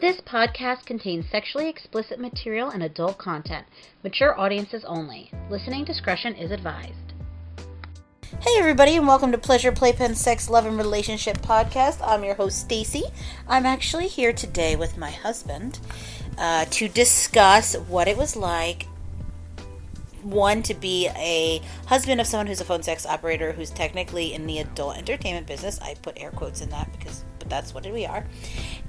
This podcast contains sexually explicit material and adult content. Mature audiences only. Listening discretion is advised. Hey everybody, and welcome to Pleasure Playpen Sex Love and Relationship Podcast. I'm your host Stacy. I'm actually here today with my husband uh, to discuss what it was like. One to be a husband of someone who's a phone sex operator who's technically in the adult entertainment business. I put air quotes in that because, but that's what we are.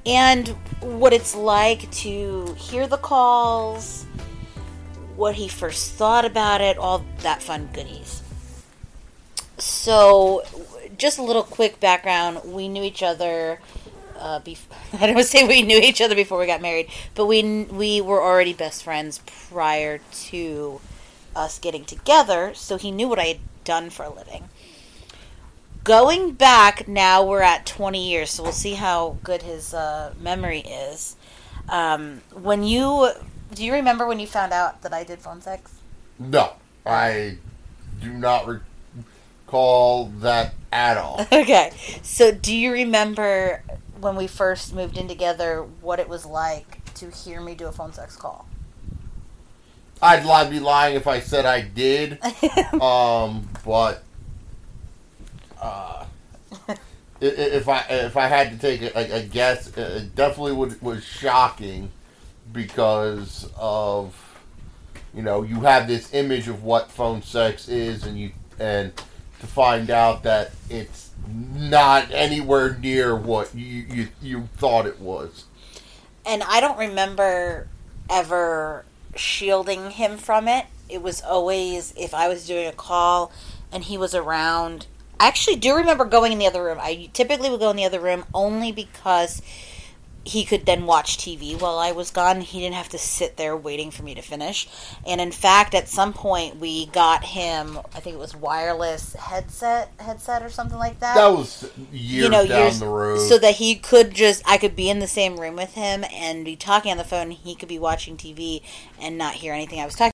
And what it's like to hear the calls, what he first thought about it, all that fun goodies. So, just a little quick background. We knew each other. Uh, bef- I don't say we knew each other before we got married, but we we were already best friends prior to us getting together. So he knew what I had done for a living. Going back now, we're at 20 years, so we'll see how good his uh, memory is. Um, when you do you remember when you found out that I did phone sex? No, I do not recall that at all. Okay. So, do you remember when we first moved in together what it was like to hear me do a phone sex call? I'd li- be lying if I said I did. um, but uh, if I if I had to take a, a guess, it definitely would, was shocking because of you know you have this image of what phone sex is, and you and to find out that it's not anywhere near what you you, you thought it was. And I don't remember ever shielding him from it. It was always if I was doing a call and he was around. I actually do remember going in the other room. I typically would go in the other room only because he could then watch TV while I was gone. He didn't have to sit there waiting for me to finish. And in fact, at some point, we got him. I think it was wireless headset, headset or something like that. That was years down the road. so that he could just I could be in the same room with him and be talking on the phone. He could be watching TV and not hear anything I was talking.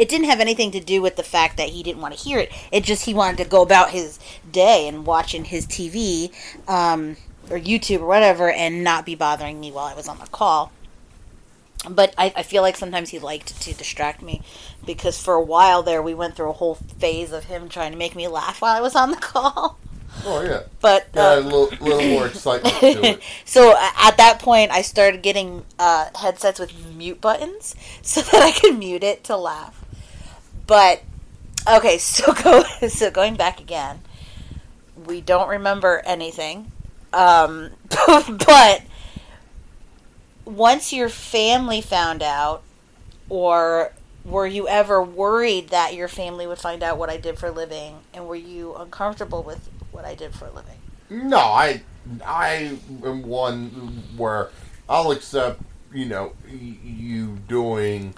It didn't have anything to do with the fact that he didn't want to hear it. It just he wanted to go about his day and watching his TV um, or YouTube or whatever, and not be bothering me while I was on the call. But I, I feel like sometimes he liked to distract me because for a while there we went through a whole phase of him trying to make me laugh while I was on the call. oh yeah, But got uh, a little, little more excitement to it. so at that point, I started getting uh, headsets with mute buttons so that I could mute it to laugh. But okay, so go so going back again, we don't remember anything, um, but once your family found out, or were you ever worried that your family would find out what I did for a living, and were you uncomfortable with what I did for a living? No, I I am one where I'll accept you know you doing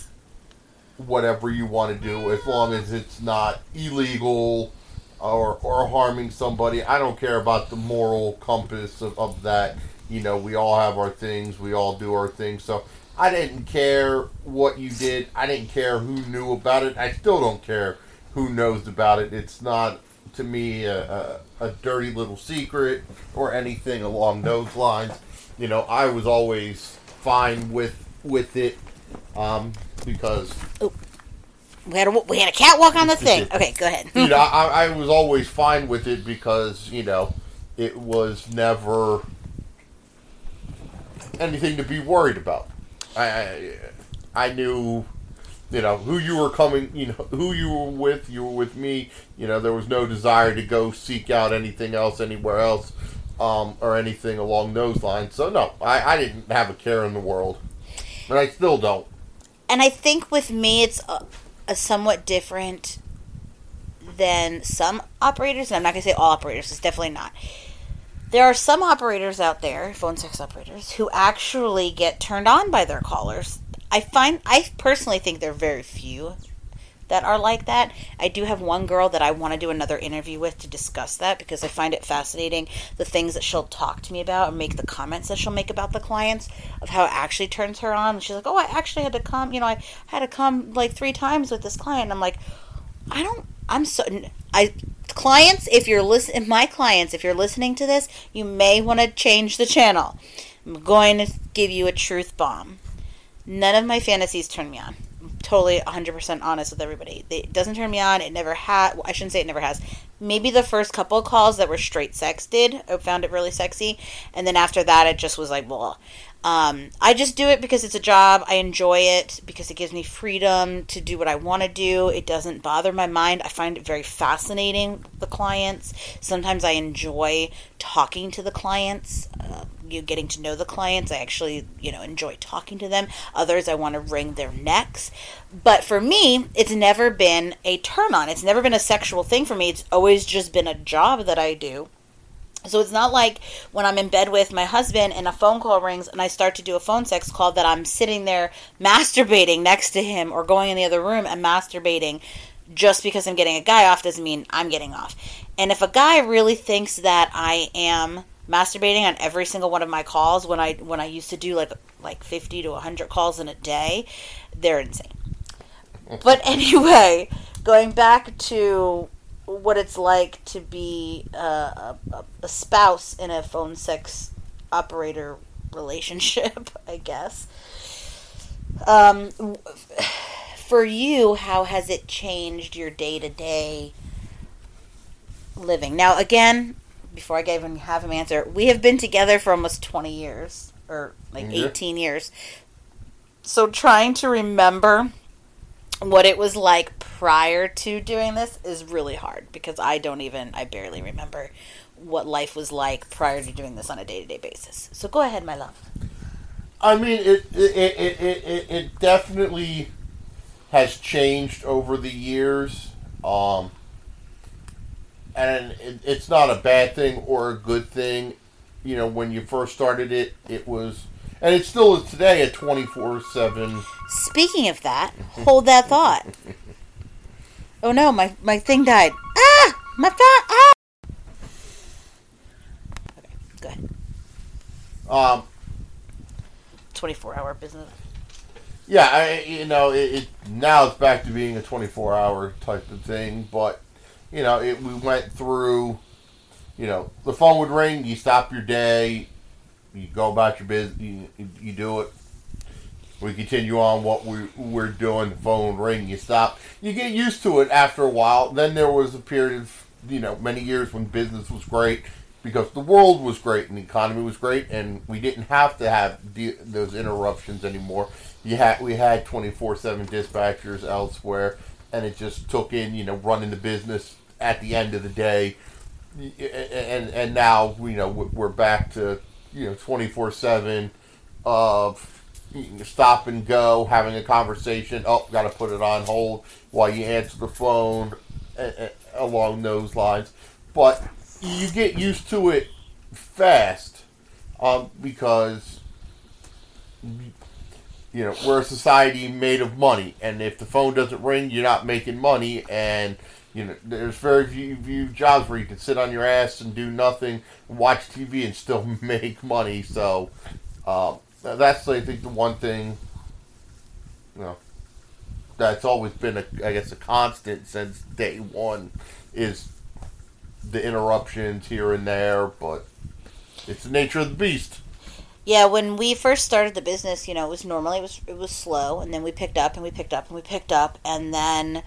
whatever you want to do as long as it's not illegal or or harming somebody. I don't care about the moral compass of, of that. You know, we all have our things. We all do our things. So I didn't care what you did. I didn't care who knew about it. I still don't care who knows about it. It's not to me a, a, a dirty little secret or anything along those lines. You know, I was always fine with with it um, because We had a, we had a catwalk on the thing. Okay, go ahead. you know I, I was always fine with it because you know it was never anything to be worried about. I I, I knew you know who you were coming you know who you were with you were with me you know there was no desire to go seek out anything else anywhere else um, or anything along those lines so no I, I didn't have a care in the world and I still don't and I think with me, it's a, a somewhat different than some operators. And I'm not going to say all operators. It's definitely not. There are some operators out there, phone sex operators, who actually get turned on by their callers. I find, I personally think they're very few that are like that. I do have one girl that I want to do another interview with to discuss that because I find it fascinating the things that she'll talk to me about and make the comments that she'll make about the clients of how it actually turns her on. She's like, "Oh, I actually had to come, you know, I had to come like 3 times with this client." I'm like, "I don't I'm so I clients, if you're listening my clients, if you're listening to this, you may want to change the channel I'm going to give you a truth bomb. None of my fantasies turn me on. Totally 100% honest with everybody. It doesn't turn me on. It never had. I shouldn't say it never has. Maybe the first couple calls that were straight sex did. I found it really sexy. And then after that, it just was like, well, um, I just do it because it's a job. I enjoy it because it gives me freedom to do what I want to do. It doesn't bother my mind. I find it very fascinating, the clients. Sometimes I enjoy talking to the clients, uh, you getting to know the clients. I actually, you know, enjoy talking to them. Others, I want to wring their necks. But for me, it's never been a turn on. It's never been a sexual thing for me. It's always just been a job that I do so it's not like when I'm in bed with my husband and a phone call rings and I start to do a phone sex call that I'm sitting there masturbating next to him or going in the other room and masturbating just because I'm getting a guy off doesn't mean I'm getting off. And if a guy really thinks that I am masturbating on every single one of my calls when I when I used to do like like 50 to 100 calls in a day, they're insane. But anyway, going back to what it's like to be uh, a, a spouse in a phone sex operator relationship, I guess. Um, for you, how has it changed your day to day living? Now, again, before I even have him answer, we have been together for almost 20 years, or like Yeah. 18 years. So trying to remember what it was like prior to doing this is really hard because I don't even, I barely remember what life was like prior to doing this on a day to day basis. So go ahead, my love. I mean, it it, it, it, it it definitely has changed over the years. Um, and it, it's not a bad thing or a good thing. You know, when you first started it, it was, and it still is today, a 24 7. Speaking of that, hold that thought. Oh no, my, my thing died. Ah! My thought! Ah! Okay, go ahead. Um, 24 hour business. yeah, I, you know, it, it now it's back to being a 24 hour type of thing, but, you know, it, we went through, you know, the phone would ring, you stop your day, you go about your business, you, you do it. We continue on what we, we're doing, the phone ring, you stop. You get used to it after a while. Then there was a period of, you know, many years when business was great because the world was great and the economy was great and we didn't have to have those interruptions anymore. You had we had 24/7 dispatchers elsewhere and it just took in, you know, running the business at the end of the day. And and now, you know, we're back to, you know, 24/7 of stop and go, having a conversation. Oh, got to put it on hold while you answer the phone, along those lines. But you get used to it fast, um, because you know we're a society made of money, and if the phone doesn't ring, you're not making money, and you know there's very few, few jobs where you can sit on your ass and do nothing, watch TV, and still make money. So. Um, that's I think the one thing you know that's always been a I guess a constant since day one is the interruptions here and there, but it's the nature of the beast. Yeah, when we first started the business, you know, it was normally it was it was slow, and then we picked up and we picked up and we picked up, and then,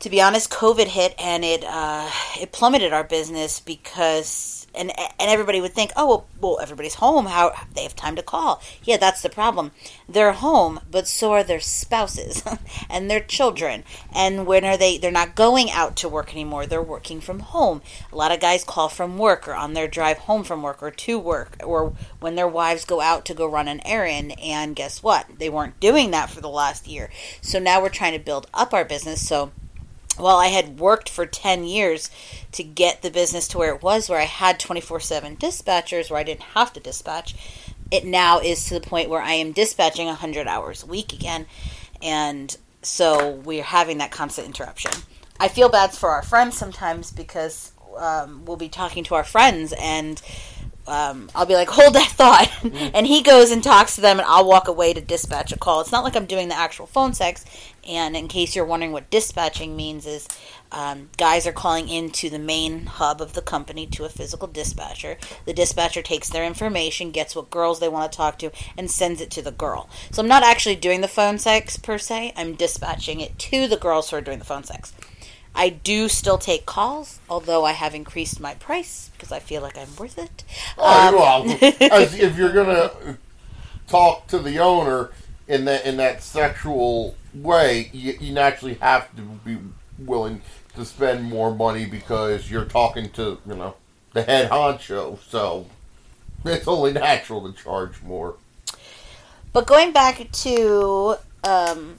to be honest, COVID hit and it uh, it plummeted our business because and and everybody would think, oh well, well, everybody's home. How they have time to call? Yeah, that's the problem. They're home, but so are their spouses and their children. And when are they? They're not going out to work anymore. They're working from home. A lot of guys call from work or on their drive home from work or to work or when their wives go out to go run an errand. And guess what? They weren't doing that for the last year. So now we're trying to build up our business. So well, I had worked for 10 years to get the business to where it was, where I had 24 7 dispatchers, where I didn't have to dispatch. It now is to the point where I am dispatching 100 hours a week again. And so we're having that constant interruption. I feel bad for our friends sometimes because um, we'll be talking to our friends and um, I'll be like, hold that thought. and he goes and talks to them, and I'll walk away to dispatch a call. It's not like I'm doing the actual phone sex. And in case you're wondering what dispatching means, is um, guys are calling into the main hub of the company to a physical dispatcher. The dispatcher takes their information, gets what girls they want to talk to, and sends it to the girl. So I'm not actually doing the phone sex per se, I'm dispatching it to the girls who are doing the phone sex. I do still take calls, although I have increased my price because I feel like I'm worth it. Oh, Um, well, if you're gonna talk to the owner in that in that sexual way, you, you naturally have to be willing to spend more money because you're talking to you know the head honcho. So it's only natural to charge more. But going back to um,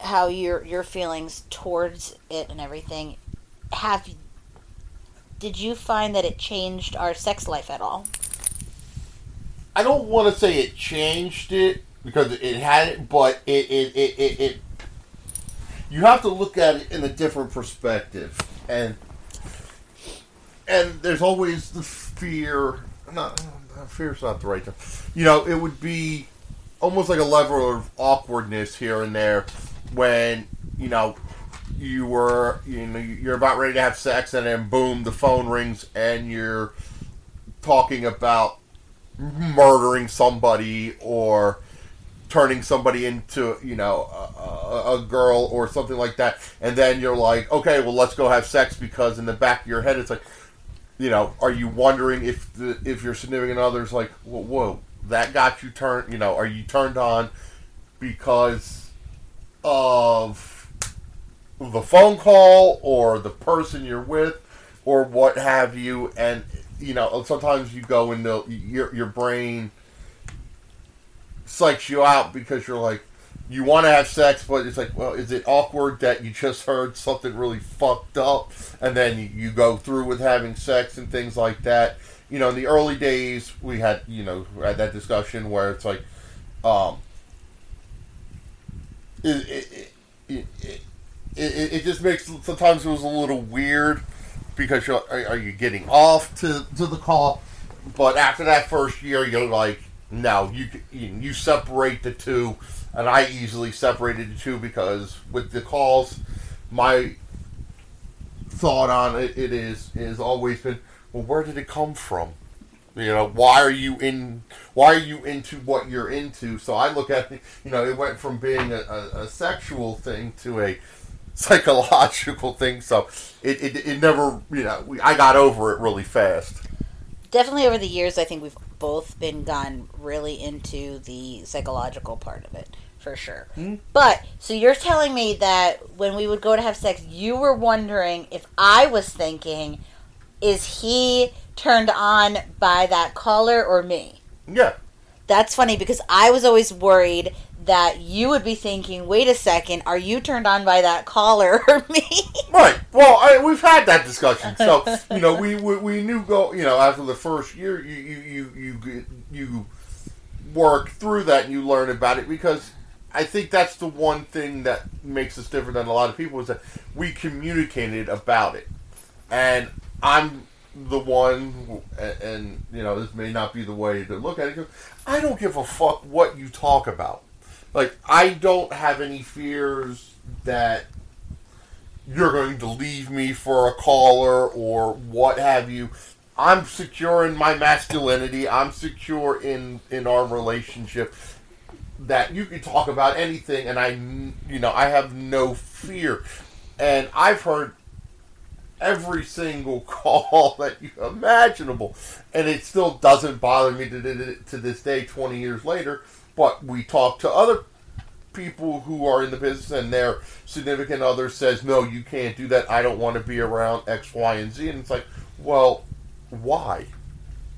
how your your feelings towards it and everything, have did you find that it changed our sex life at all? I don't want to say it changed it because it had it, but it it, it, it, it you have to look at it in a different perspective, and and there's always the fear. Not fear's not the right term. You know, it would be almost like a level of awkwardness here and there when you know you were you know you're about ready to have sex and then boom the phone rings and you're talking about murdering somebody or turning somebody into you know a, a, girl or something like that. And then you're like okay well let's go have sex because in the back of your head it's like you know are you wondering if the if your significant other's like whoa, whoa that got you turned you know are you turned on because of the phone call or the person you're with or what have you. And you know sometimes you go into your your brain psychs you out because you're like you want to have sex but it's like well is it awkward that you just heard something really fucked up and then you, you go through with having sex and things like that? You know in the early days we had you know had that discussion where it's like um it it, it, it, just makes sometimes it was a little weird because you're, are, you getting off to, to the call? But after that first year you're like no you you you separate the two and I easily separated the two because with the calls my thought on it, it is is always been well where did it come from you know why are you in why are you into what you're into so i look at it you know it went from being a, a, a sexual thing to a psychological thing so it, it, it never you know we, i got over it really fast Definitely over the years, I think we've both been gone really into the psychological part of it, for sure. Hmm. But, so you're telling me that when we would go to have sex, you were wondering if I was thinking, is he turned on by that caller or me? yeah That's funny because I was always worried that you would be thinking, wait a second, are you turned on by that caller or me? Right. Well, I, we've had that discussion. So you know, we, we we knew go. You know, after the first year, you you you you you work through that and you learn about it because I think that's the one thing that makes us different than a lot of people is that we communicated about it, and I'm the one, and, and you know, this may not be the way to look at it. I don't give a fuck what you talk about. Like, I don't have any fears that you're going to leave me for a caller or what have you. I'm secure in my masculinity. I'm secure in in our relationship that you can talk about anything and I, you know, I have no fear. And I've heard every single call that you imaginable and it still doesn't bother me to, to, this day 20 years later, but we talk to other people who are in the business and their significant other says, no, you can't do that. I don't want to be around X, Y, and Z. And it's like, well, why?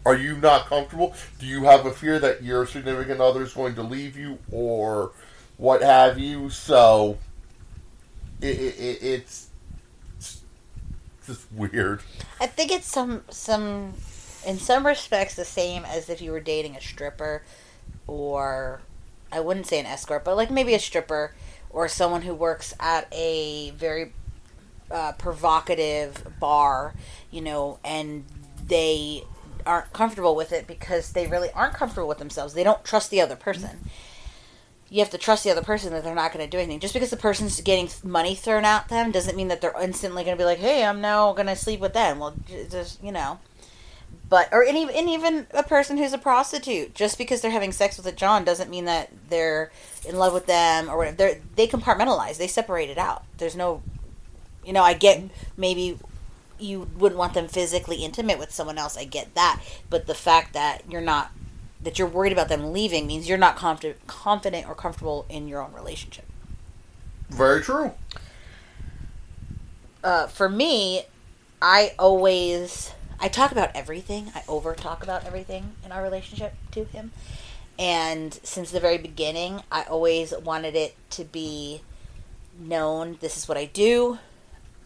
Are you not comfortable? Do you have a fear that your significant other is going to leave you or what have you? So it, it, it's just weird. I think it's some some in some respects the same as if you were dating a stripper or I wouldn't say an escort, but like maybe a stripper or someone who works at a very uh, provocative bar, you know, and they aren't comfortable with it because they really aren't comfortable with themselves. They don't trust the other person. You have to trust the other person that they're not going to do anything. Just because the person's getting money thrown at them doesn't mean that they're instantly going to be like, "Hey, I'm now going to sleep with them." Well, just you know, but or any and even a person who's a prostitute, just because they're having sex with a John doesn't mean that they're in love with them or whatever. They're, they compartmentalize. They separate it out. There's no, you know, I get maybe you wouldn't want them physically intimate with someone else. I get that, but the fact that you're not that you're worried about them leaving means you're not confident, confident or comfortable in your own relationship. Very true. Uh, for me, I always I talk about everything. I over talk about everything in our relationship to him. And since the very beginning, I always wanted it to be known this is what I do.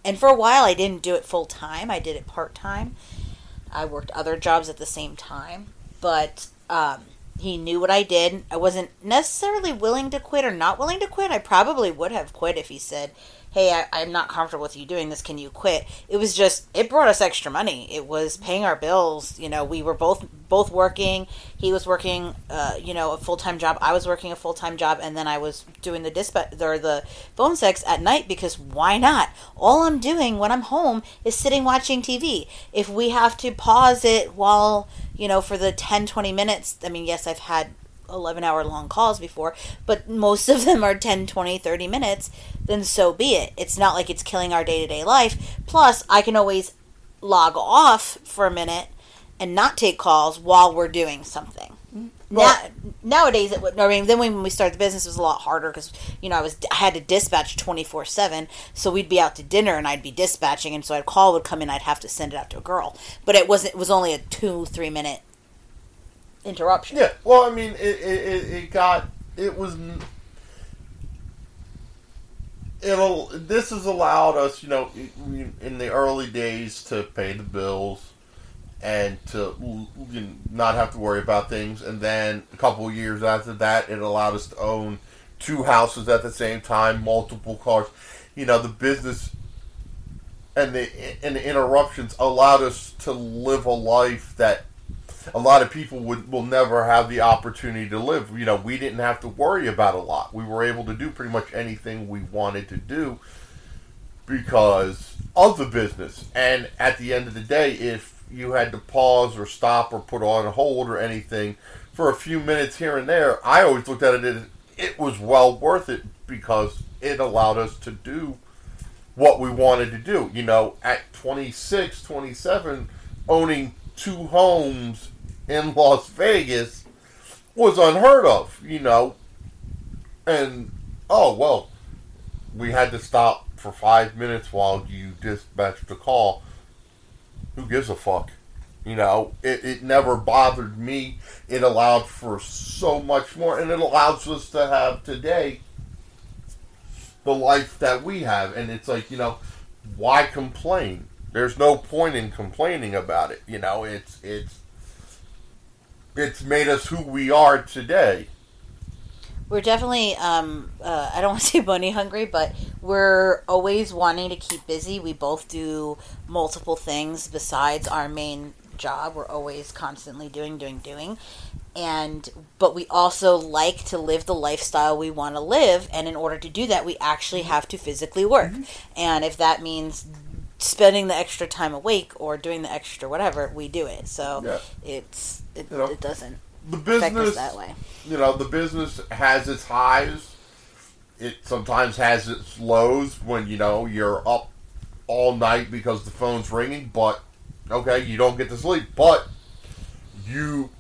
And for a while, I didn't do it full time. I did it part time. I worked other jobs at the same time, but um, he knew what I did. I wasn't necessarily willing to quit or not willing to quit. I probably would have quit if he said, hey I, i'm not comfortable with you doing this. Can you quit? It was just it brought us extra money. It was paying our bills. You know we were both both working. He was working uh, you know a full-time job. I was working a full-time job. And then i was doing the dispatch or the phone sex at night because why not? All i'm doing when i'm home is sitting watching tv if we have to pause it while you know for the 10 20 minutes i mean yes i've had 11 hour long calls before, but most of them are 10, 20, 30 minutes, then so be it. It's not like it's killing our day to day life. Plus, I can always log off for a minute and not take calls while we're doing something. Now, nowadays, it would, I mean, then when we started the business, it was a lot harder because you know I was I had to dispatch twenty four seven. So we'd be out to dinner and I'd be dispatching, and so a call would come in, I'd have to send it out to a girl. But it wasn't. It was only a two three minute interruption. Yeah. Well, I mean, it it, it, got it was. It'll. This has allowed us, you know, in the early days to pay the bills, and to not have to worry about things. And then a couple years after that, it allowed us to own two houses at the same time, multiple cars. You know, the business and the and the interruptions allowed us to live a life that a lot of people would will never have the opportunity to live. You know, we didn't have to worry about a lot. We were able to do pretty much anything we wanted to do because of the business. And at the end of the day, if you had to pause or stop or put on hold or anything for a few minutes here and there, I always looked at it as it was well worth it because it allowed us to do what we wanted to do. You know, at 26, 27, owning two homes in Las Vegas was unheard of, you know. And, oh, well, we had to stop for five minutes while you dispatched the call. Who gives a fuck? You know, it, it never bothered me. It allowed for so much more, and it allows us to have today the life that we have. And it's like, you know, why complain? There's no point in complaining about it. You know, it's it's it's made us who we are today. We're definitely, um, uh, I don't want to say money hungry, but we're always wanting to keep busy. We both do multiple things besides our main job. We're always constantly doing, doing, doing. And, but we also like to live the lifestyle we want to live. And in order to do that, we actually have to physically work. And if that means spending the extra time awake or doing the extra whatever, we do it. So Yeah. it's, it, You know, it doesn't The business, that way. you know, the business has its highs. It sometimes has its lows when you know you're up all night because the phone's ringing. But okay, you don't get to sleep, but you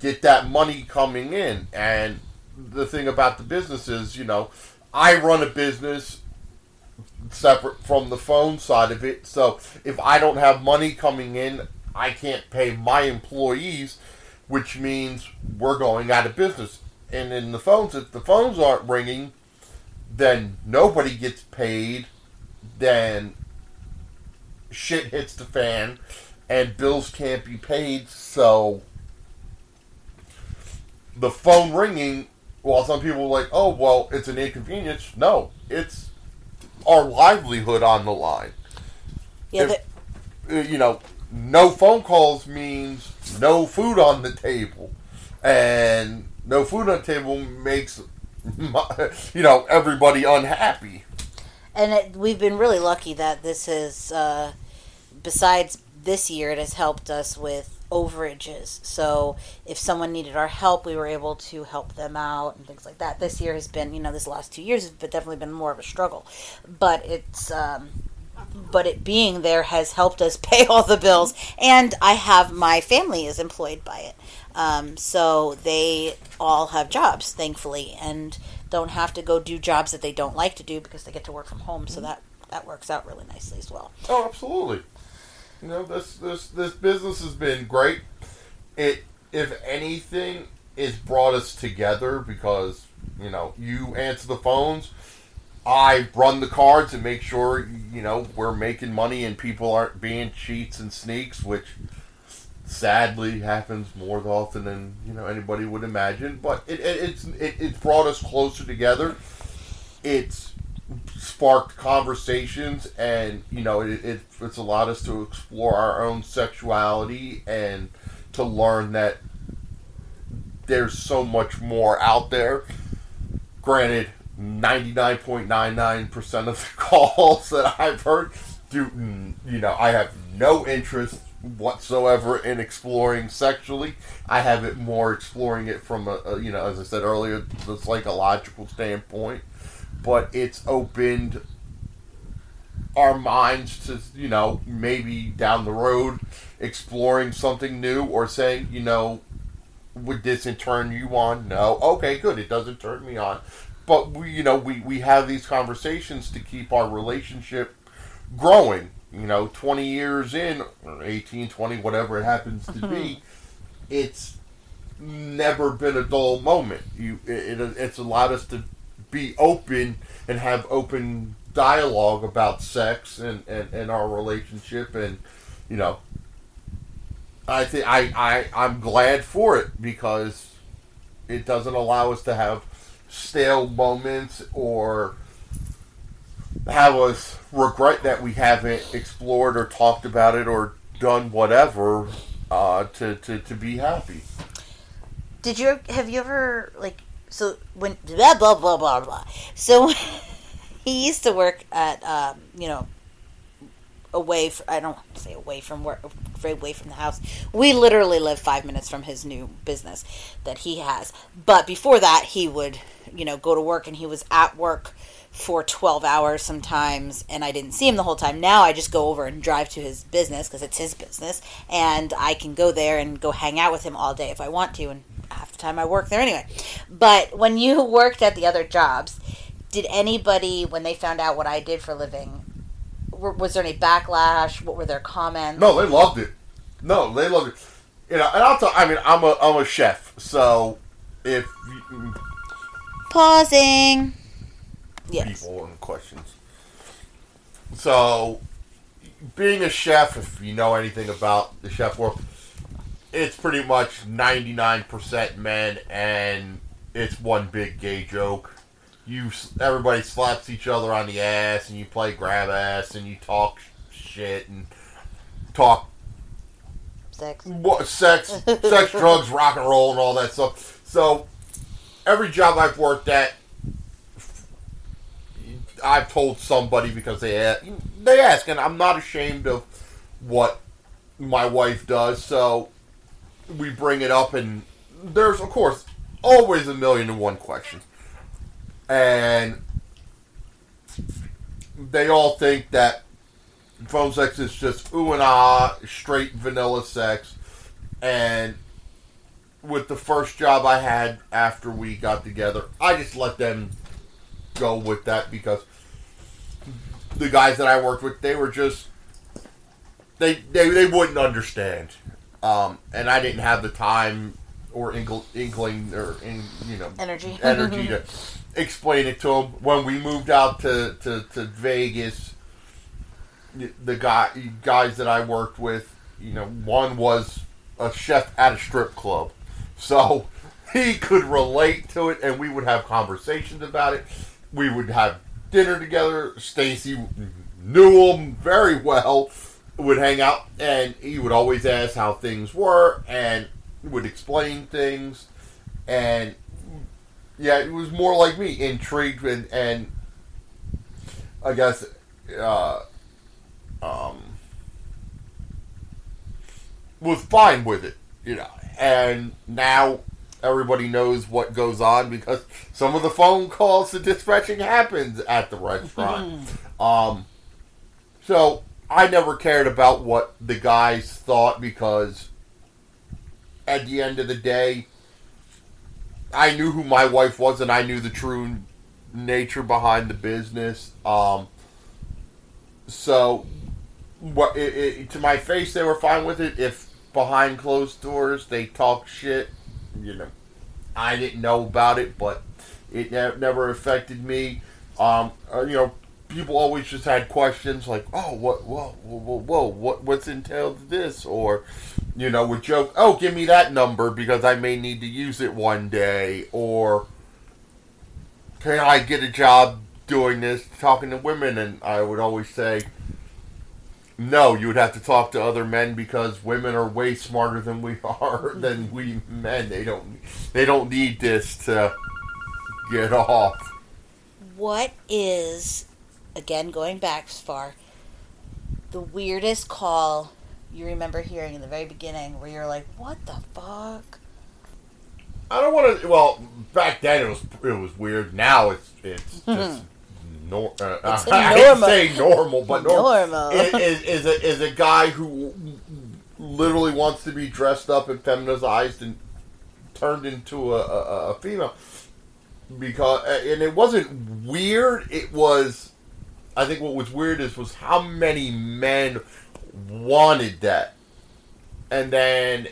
get that money coming in. And the thing about the business is, you know, I run a business separate from the phone side of it. So if I don't have money coming in, I can't pay my employees, which means we're going out of business. And in the phones, if the phones aren't ringing, then nobody gets paid. Then shit hits the fan, and bills can't be paid. So the phone ringing, while some people are like, oh, well, it's an inconvenience. No, it's our livelihood on the line. Yeah, If- Uh, You know, no phone calls means no food on the table, and no food on the table makes you know everybody unhappy. And it, we've been really lucky that this is, uh, besides this year, it has helped us with overages. So if someone needed our help, we were able to help them out and things like that. This year has been, you know, this last two years has definitely been more of a struggle, but it's. Um, but it being there has helped us pay all the bills, and I have my family is employed by it, um, so they all have jobs, thankfully, and don't have to go do jobs that they don't like to do because they get to work from home. So that that works out really nicely as well. Oh, absolutely. You know, this this this business has been great. It, if anything, it's brought us together because you know you answer the phones. I run the cards and make sure you know we're making money and people aren't being cheats and sneaks, which sadly happens more often than you know anybody would imagine. But it, it it's it, brought us closer together. It's sparked conversations, and you know it, it it's allowed us to explore our own sexuality and to learn that there's so much more out there. Granted, 99.99% of the calls that I've heard do, mm, you know, I have no interest whatsoever in exploring sexually. I have it more exploring it from a, a, you know, as I said earlier, the psychological standpoint. But it's opened our minds to, you know, maybe down the road exploring something new or saying, you know, would this turn you on? No. Okay, good. It doesn't turn me on but we you know we we have these conversations to keep our relationship growing you know 20 years in or 18 20 whatever it happens to be mm-hmm. it's never been a dull moment. You it, it, it's allowed us to be open and have open dialogue about sex and, and, and our relationship and you know I think I, I I'm glad for it because it doesn't allow us to have stale moments or have us regret that we haven't explored or talked about it or done whatever uh, to, to, to be happy. Did you have you ever like so when blah blah blah blah blah so he used to work at um, you know away from, I don't say away from very away from the house. We literally live 5 minutes from his new business that he has. But before that he would you know, go to work and he was at work for 12 hours sometimes and I didn't see him the whole time. Now I just go over and drive to his business because it's his business and I can go there and go hang out with him all day if I want to and half the time I work there anyway. But when you worked at the other jobs, did anybody when they found out what I did for a living was there any backlash? What were their comments? No, they loved it. No, they loved it. You know, and I'll tell. I mean, I'm a I'm a chef, so if Pausing. Yes. People and questions. So, being a chef, if you know anything about the chef world, it's pretty much 99% men and it's one big gay joke. You everybody slaps each other on the ass and you play grab ass and you talk shit and talk sex, what, sex, sex, drugs, rock and roll, and all that stuff. So every job I've worked at, I've told somebody because they ask, they ask, and I'm not ashamed of what my wife does. So we bring it up, and there's of course always a million and one questions, and they all think that phone sex is just ooh and ah, straight vanilla sex, and with the first job I had after we got together, I just let them go with that because the guys that I worked with, they were just they they, they wouldn't understand, um, and I didn't have the time or inkling or in, you know energy energy to explain it to him. When we moved out to, to, to Vegas, the guy guys that I worked with, you know, one was a chef at a strip club so he could relate to it, and we would have conversations about it. We would have dinner together. Stacy knew him very well, would hang out, and he would always ask how things were, and would explain things, and yeah, it was more like me, intrigued and and I guess uh, um, was fine with it, you know. And now everybody knows what goes on because some of the phone calls to dispatching happens at the restaurant. um, so I never cared about what the guys thought because at the end of the day, I knew who my wife was and I knew the true nature behind the business. Um, so, what it, it, to my face, they were fine with it. If behind closed doors they talk shit, you know, I didn't know about it, but it ne- never affected me. Um, uh, you know, people always just had questions like, "Oh, what, whoa, whoa, whoa, what, what's entailed this?" Or, you know, would joke, "Oh, give me that number because I may need to use it one day," or, "Can I get a job doing this, talking to women?" And I would always say, "No, you would have to talk to other men because women are way smarter than we are than we men. They don't, they don't need this to get off." What is, again, going back as far, the weirdest call you remember hearing in the very beginning where you're like, what the fuck? I don't want to. Well, back then it was it was weird. Now it's it's just nor, uh, It's I normal. hate to say normal, but normal, Normal. is, is, is a is a guy who literally wants to be dressed up and feminized and turned into a, a, a female because and it wasn't weird. It was. I think what was weird is was how many men wanted that, and then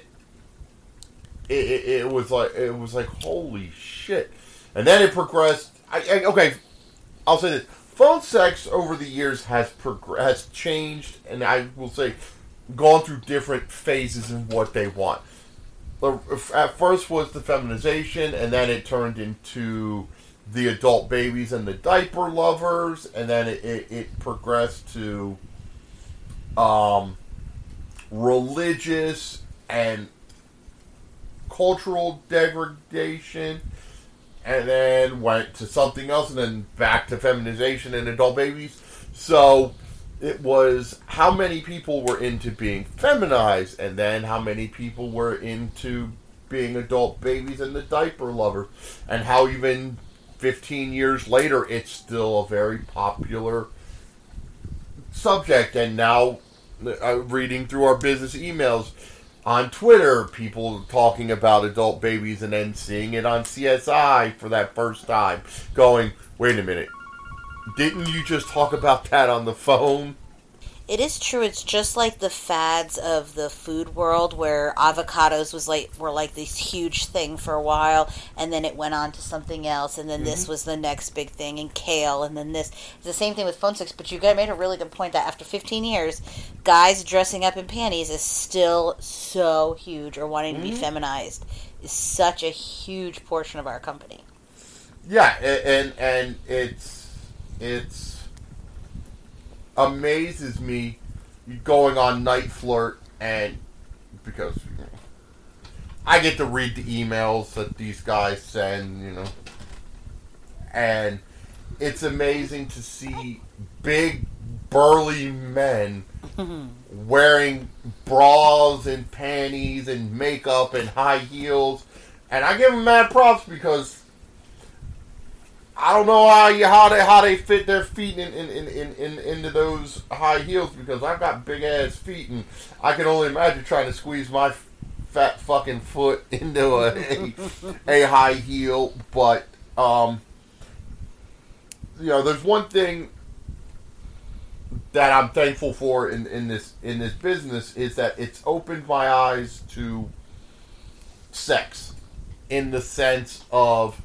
it, it, it was like it was like holy shit, and then it progressed. I, I, okay, I'll say this: phone sex over the years has progr- has changed, and I will say gone through different phases in what they want. At first was the feminization, and then it turned into the adult babies and the diaper lovers, and then it, it, it progressed to um, religious and cultural degradation, and then went to something else, and then back to feminization and adult babies. So it was how many people were into being feminized, and then how many people were into being adult babies and the diaper lovers, and how even 15 years later it's still a very popular subject. And now, uh, reading through our business emails on Twitter, people talking about adult babies and then seeing it on CSI for that first time, going, wait a minute. Didn't you just talk about that on the phone? It is true. It's just like the fads of the food world, where avocados was like were like this huge thing for a while, and then it went on to something else, and then this mm-hmm. was the next big thing, and kale, and then this. It's the same thing with phone sex. But you guys made a really good point that after 15 years, guys dressing up in panties is still so huge, or wanting to be mm-hmm. feminized is such a huge portion of our company. Yeah, and and it's it's amazes me going on NiteFlirt and because you know, I get to read the emails that these guys send, you know, and it's amazing to see big burly men wearing bras and panties and makeup and high heels, and I give them mad props because I don't know how you, how they how they fit their feet in, in, in, in, in into those high heels because I've got big ass feet and I can only imagine trying to squeeze my fat fucking foot into a a, a high heel. But um, you know, there's one thing that I'm thankful for in, in this in this business is that it's opened my eyes to sex in the sense of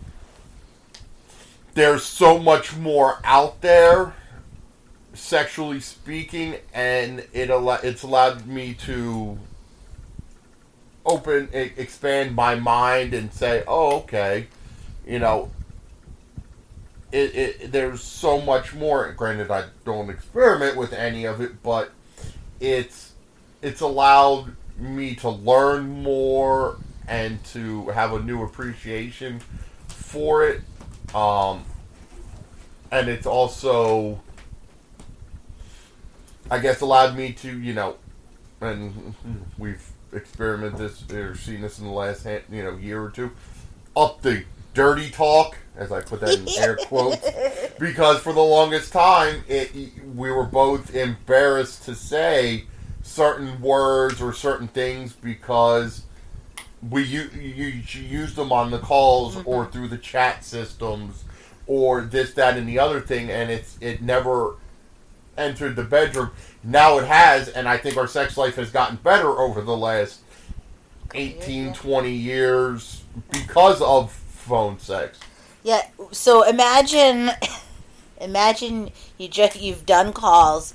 there's so much more out there sexually speaking and it al- it's allowed me to open expand my mind and say oh okay you know it, it there's so much more granted i don't experiment with any of it but it's it's allowed me to learn more and to have a new appreciation for it. Um, and it's also, I guess, allowed me to, you know, and we've experimented this or seen this in the last, you know, year or two, up the dirty talk, as I put that in air quotes, because for the longest time, it we were both embarrassed to say certain words or certain things because we you, you, you use them on the calls Mm-hmm. or through the chat systems or this that and the other thing and it's it never entered the bedroom now it has and i think our sex life has gotten better over the last 18 20 years because of phone sex Yeah. So imagine, imagine you just you've done calls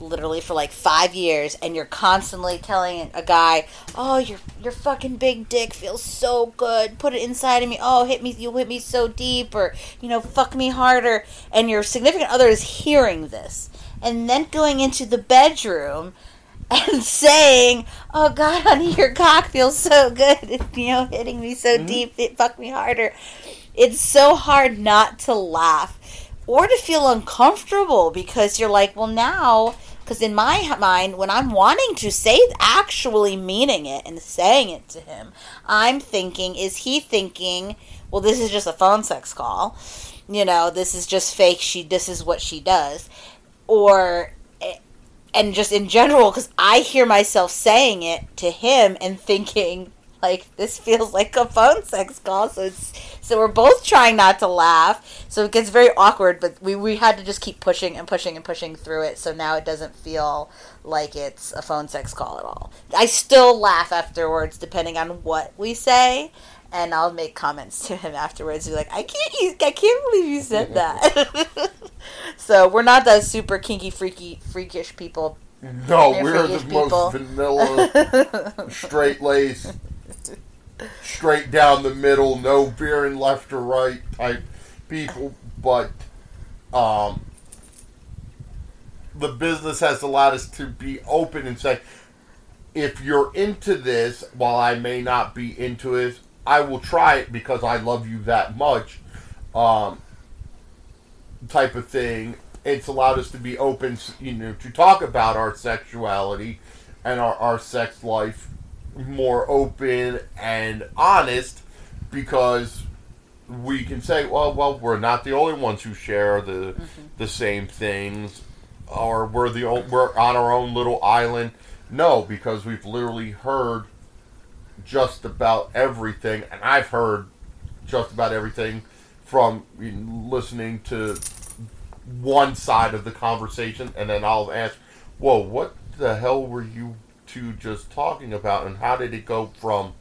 literally for like five years, and you're constantly telling a guy, "Oh, your your fucking big dick feels so good. Put it inside of me. Oh, hit me. You hit me so deep, or you know, fuck me harder." And your significant other is hearing this, and then going into the bedroom. And saying, "Oh God, honey, your cock feels so good. You know, hitting me so mm-hmm. deep, it fucked me harder." it's so hard not to laugh or to feel uncomfortable because you're like, well, now, because in my mind, when I'm wanting to say, actually meaning it and saying it to him, I'm thinking, is he thinking, well, this is just a phone sex call? You know, this is just fake. She, this is what she does. Or, eh, and just in general, because I hear myself saying it to him and thinking, like this feels like a phone sex call so it's so we're both trying not to laugh. So it gets very awkward but we, we had to just keep pushing and pushing and pushing through it so now it doesn't feel like it's a phone sex call at all. I still laugh afterwards depending on what we say and i'll make comments to him afterwards be like i can't use, i can't believe you said that. So we're not those super kinky freaky freakish people. No we're the people. most vanilla straight lace straight down the middle, no veering left or right type people. But um, the business has allowed us to be open and say, if you're into this, while I may not be into it, I will try it because I love you that much. Um, type of thing. It's allowed us to be open, you know, to talk about our sexuality and our, our sex life more open and honest because we can say, well, well, we're not the only ones who share the mm-hmm. the same things, or we're the o- we're on our own little island. No, because we've literally heard just about everything, and I've heard just about everything from listening to one side of the conversation, and then I'll ask, "Whoa, what the hell were you two just talking about, and how did it go from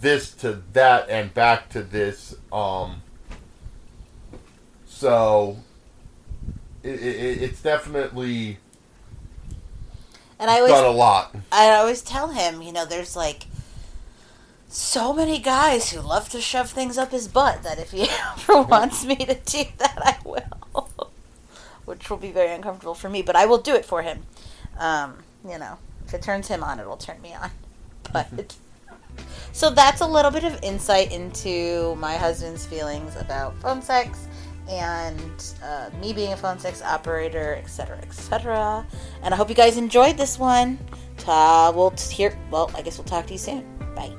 this to that and back to this?" Um, so it, it, it's definitely and i always done a lot. I always tell him, you know, there's like so many guys who love to shove things up his butt that if he ever wants me to do that, I will. Which will be very uncomfortable for me, but I will do it for him. Um, you know, if it turns him on, it'll turn me on. But so that's a little bit of insight into my husband's feelings about phone sex and uh, me being a phone sex operator, etc., etc. And I hope you guys enjoyed this one. Ta- we'll hear. Well, I guess we'll talk to you soon. Bye.